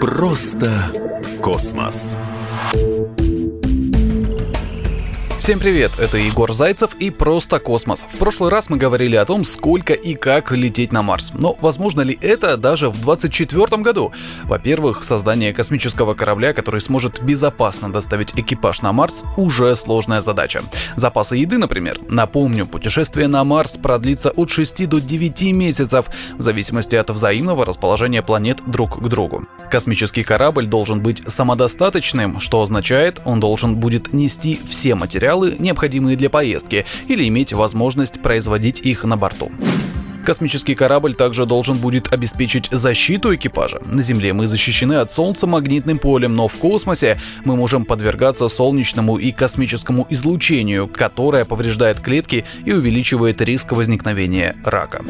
Просто космос. Всем привет, это Егор Зайцев и «Просто космос». В прошлый раз мы говорили о том, сколько и как лететь на Марс. Но возможно ли это даже в 2024 году? Во-первых, создание космического корабля, который сможет безопасно доставить экипаж на Марс, уже сложная задача. Запасы еды, например. Напомню, путешествие на Марс продлится от 6 до 9 месяцев, в зависимости от взаимного расположения планет друг к другу. Космический корабль должен быть самодостаточным, что означает, он должен будет нести все материалы, материалы, необходимые для поездки, или иметь возможность производить их на борту. Космический корабль также должен будет обеспечить защиту экипажа. На Земле мы защищены от Солнца магнитным полем, но в космосе мы можем подвергаться солнечному и космическому излучению, которое повреждает клетки и увеличивает риск возникновения рака.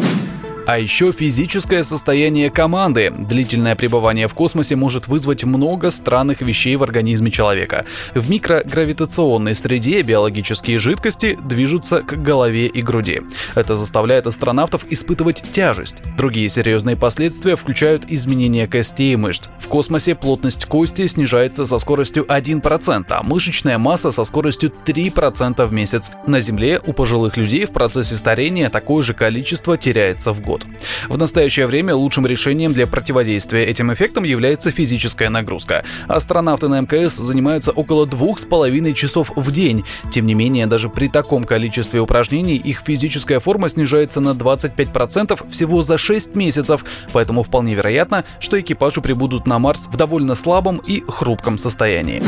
А еще физическое состояние команды. Длительное пребывание в космосе может вызвать много странных вещей в организме человека. В микрогравитационной среде биологические жидкости движутся к голове и груди. Это заставляет астронавтов испытывать тяжесть. Другие серьезные последствия включают изменение костей и мышц. В космосе плотность кости снижается со скоростью 1%, а мышечная масса со скоростью 3% в месяц. На Земле у пожилых людей в процессе старения такое же количество теряется в год год. В настоящее время лучшим решением для противодействия этим эффектам является физическая нагрузка. Астронавты на МКС занимаются около двух с половиной часов в день. Тем не менее, даже при таком количестве упражнений их физическая форма снижается на 25% всего за 6 месяцев, поэтому вполне вероятно, что экипажи прибудут на Марс в довольно слабом и хрупком состоянии.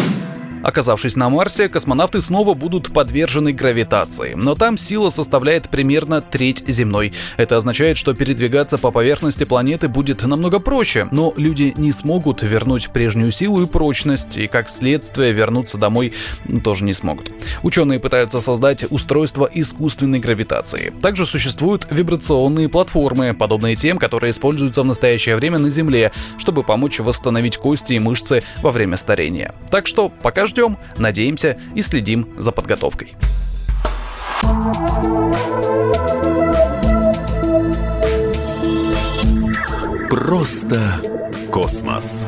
Оказавшись на Марсе, космонавты снова будут подвержены гравитации, но там сила составляет примерно треть земной. Это означает, что передвигаться по поверхности планеты будет намного проще, но люди не смогут вернуть прежнюю силу и прочность, и как следствие вернуться домой тоже не смогут. Ученые пытаются создать устройство искусственной гравитации. Также существуют вибрационные платформы, подобные тем, которые используются в настоящее время на Земле, чтобы помочь восстановить кости и мышцы во время старения. Так что пока ждем надеемся и следим за подготовкой. Просто космос.